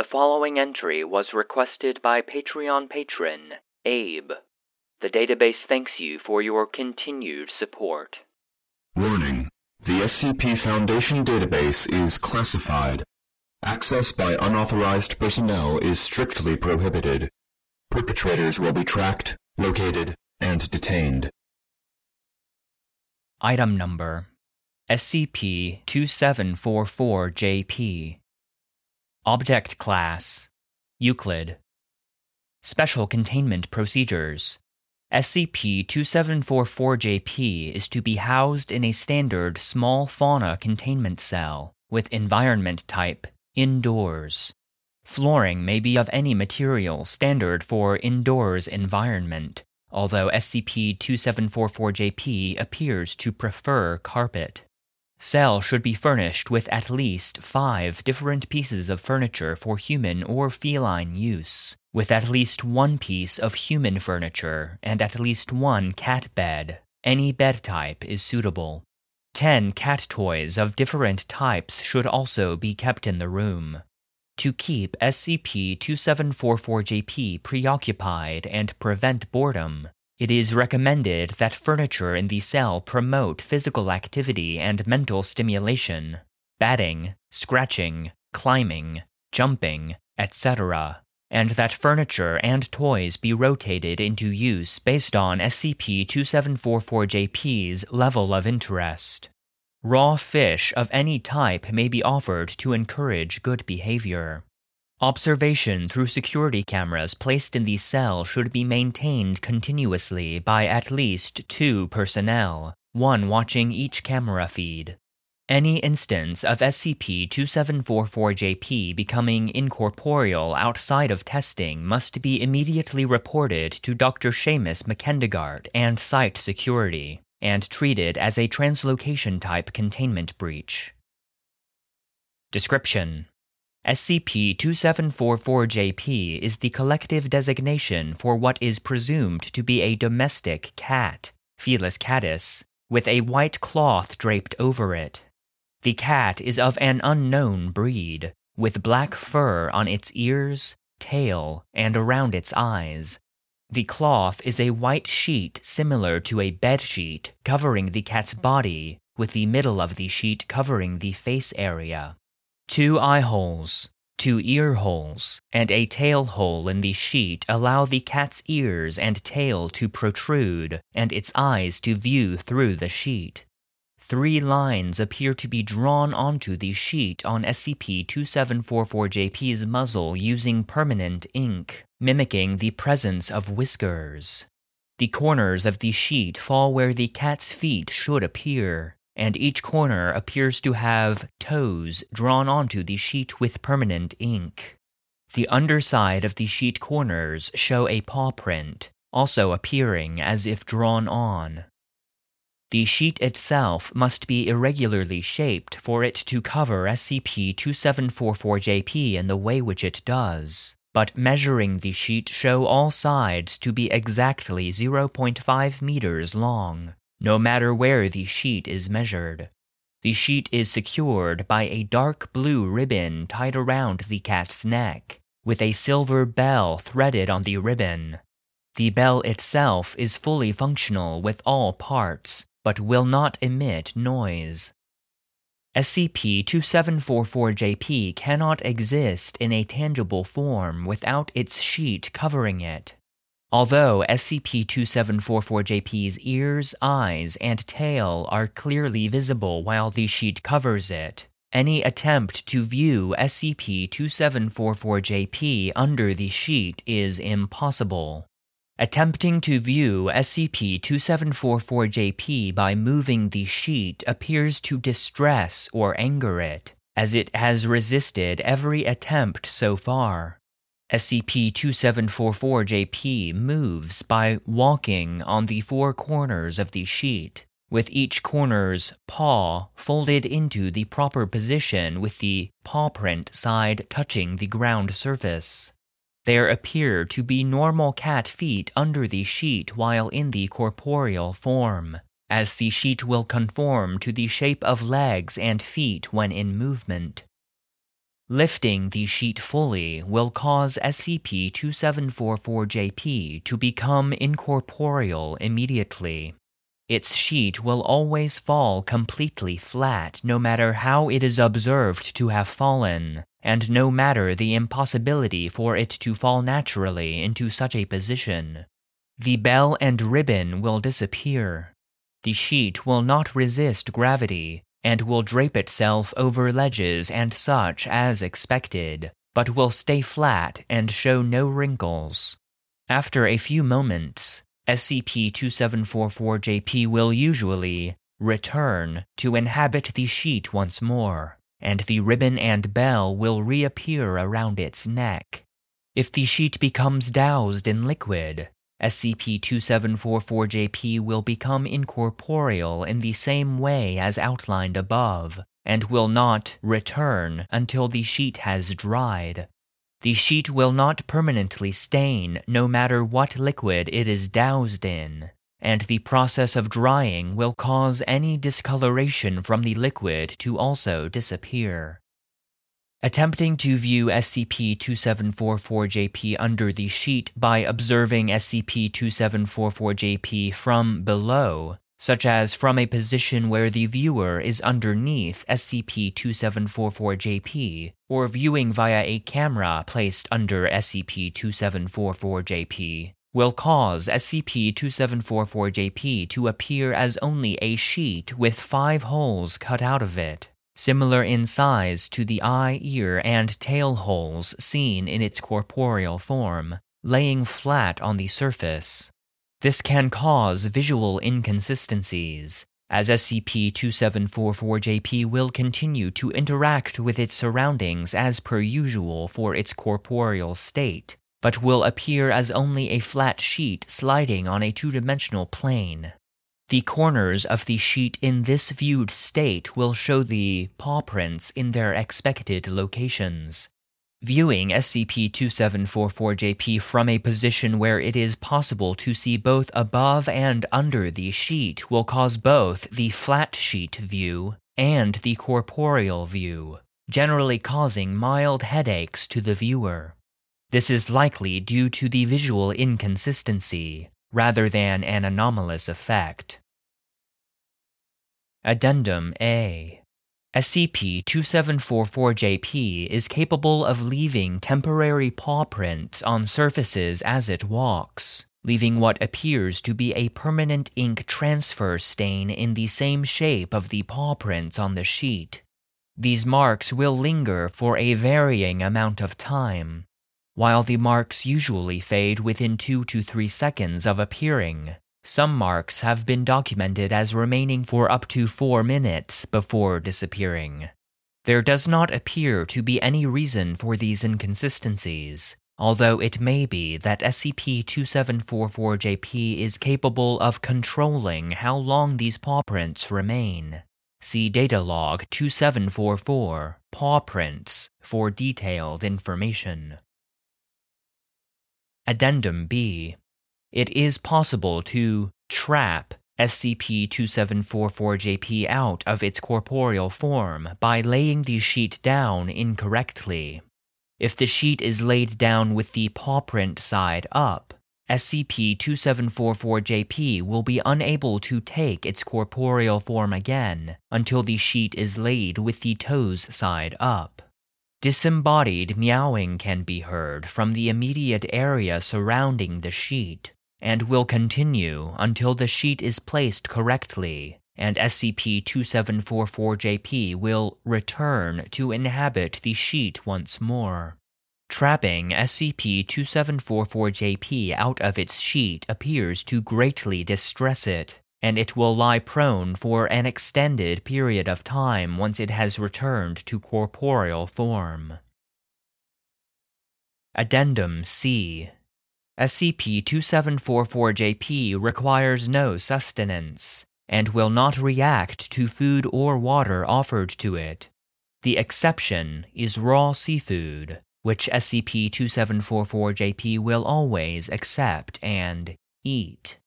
The following entry was requested by Patreon patron Abe. The database thanks you for your continued support. Warning. The SCP Foundation database is classified. Access by unauthorized personnel is strictly prohibited. Perpetrators will be tracked, located, and detained. Item number SCP 2744-JP Object Class Euclid Special Containment Procedures SCP-2744-JP is to be housed in a standard small fauna containment cell with environment type indoors. Flooring may be of any material standard for indoors environment, although SCP-2744-JP appears to prefer carpet. Cell should be furnished with at least five different pieces of furniture for human or feline use, with at least one piece of human furniture and at least one cat bed. Any bed type is suitable. Ten cat toys of different types should also be kept in the room. To keep SCP 2744-JP preoccupied and prevent boredom, it is recommended that furniture in the cell promote physical activity and mental stimulation, batting, scratching, climbing, jumping, etc., and that furniture and toys be rotated into use based on SCP 2744-JP's level of interest. Raw fish of any type may be offered to encourage good behavior. Observation through security cameras placed in the cell should be maintained continuously by at least two personnel, one watching each camera feed. Any instance of SCP-2744-JP becoming incorporeal outside of testing must be immediately reported to Dr. Seamus McKendegard and Site Security, and treated as a translocation type containment breach. Description SCP 2744-JP is the collective designation for what is presumed to be a domestic cat, Felis catus, with a white cloth draped over it. The cat is of an unknown breed, with black fur on its ears, tail, and around its eyes. The cloth is a white sheet similar to a bed sheet covering the cat's body, with the middle of the sheet covering the face area. Two eye holes, two ear holes, and a tail hole in the sheet allow the cat's ears and tail to protrude and its eyes to view through the sheet. Three lines appear to be drawn onto the sheet on SCP 2744-JP's muzzle using permanent ink, mimicking the presence of whiskers. The corners of the sheet fall where the cat's feet should appear, and each corner appears to have toes drawn onto the sheet with permanent ink. The underside of the sheet corners show a paw print, also appearing as if drawn on. The sheet itself must be irregularly shaped for it to cover SCP 2744-JP in the way which it does, but measuring the sheet show all sides to be exactly 0.5 meters long, no matter where the sheet is measured. The sheet is secured by a dark blue ribbon tied around the cat's neck, with a silver bell threaded on the ribbon. The bell itself is fully functional with all parts, but will not emit noise. SCP-2744-JP cannot exist in a tangible form without its sheet covering it. Although SCP-2744-JP's ears, eyes, and tail are clearly visible while the sheet covers it, any attempt to view SCP-2744-JP under the sheet is impossible. Attempting to view SCP-2744-JP by moving the sheet appears to distress or anger it, as it has resisted every attempt so far. SCP-2744-JP moves by walking on the four corners of the sheet, with each corner's paw folded into the proper position with the paw print side touching the ground surface. There appear to be normal cat feet under the sheet while in the corporeal form, as the sheet will conform to the shape of legs and feet when in movement. Lifting the sheet fully will cause SCP 2744JP to become incorporeal immediately. Its sheet will always fall completely flat no matter how it is observed to have fallen, and no matter the impossibility for it to fall naturally into such a position. The bell and ribbon will disappear. The sheet will not resist gravity, and will drape itself over ledges and such as expected, but will stay flat and show no wrinkles. After a few moments, SCP-2744-JP will usually return to inhabit the sheet once more, and the ribbon and bell will reappear around its neck. If the sheet becomes doused in liquid, SCP-2744-JP will become incorporeal in the same way as outlined above, and will not return until the sheet has dried. The sheet will not permanently stain no matter what liquid it is doused in, and the process of drying will cause any discoloration from the liquid to also disappear. Attempting to view SCP-2744-JP under the sheet by observing SCP-2744-JP from below, such as from a position where the viewer is underneath SCP-2744-JP, or viewing via a camera placed under SCP-2744-JP, will cause SCP-2744-JP to appear as only a sheet with five holes cut out of it similar in size to the eye, ear, and tail holes seen in its corporeal form, laying flat on the surface. This can cause visual inconsistencies, as SCP-2744-JP will continue to interact with its surroundings as per usual for its corporeal state, but will appear as only a flat sheet sliding on a two-dimensional plane. The corners of the sheet in this viewed state will show the paw prints in their expected locations. Viewing SCP-2744-JP from a position where it is possible to see both above and under the sheet will cause both the flat sheet view and the corporeal view, generally causing mild headaches to the viewer. This is likely due to the visual inconsistency, rather than an anomalous effect. Addendum A SCP-2744-JP is capable of leaving temporary paw prints on surfaces as it walks, leaving what appears to be a permanent ink transfer stain in the same shape of the paw prints on the sheet. These marks will linger for a varying amount of time, while the marks usually fade within 2 to 3 seconds of appearing. Some marks have been documented as remaining for up to 4 minutes before disappearing. There does not appear to be any reason for these inconsistencies, although it may be that SCP-2744-JP is capable of controlling how long these paw prints remain. See data log 2744 Paw Prints for detailed information. Addendum B. It is possible to trap SCP-2744-JP out of its corporeal form by laying the sheet down incorrectly. If the sheet is laid down with the paw print side up, SCP-2744-JP will be unable to take its corporeal form again until the sheet is laid with the toes side up. Disembodied meowing can be heard from the immediate area surrounding the sheet, and will continue until the sheet is placed correctly and SCP-2744-JP will return to inhabit the sheet once more. Trapping SCP-2744-JP out of its sheet appears to greatly distress it, and it will lie prone for an extended period of time once it has returned to corporeal form. Addendum C SCP-2744-JP requires no sustenance, and will not react to food or water offered to it. The exception is raw seafood, which SCP-2744-JP will always accept and eat.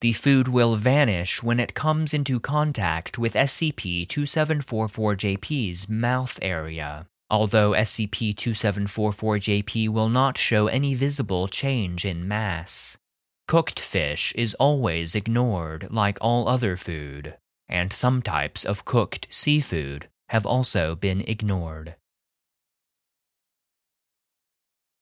The food will vanish when it comes into contact with SCP-2744-JP's mouth area, although SCP 2744-JP will not show any visible change in mass. Cooked fish is always ignored like all other food, and some types of cooked seafood have also been ignored.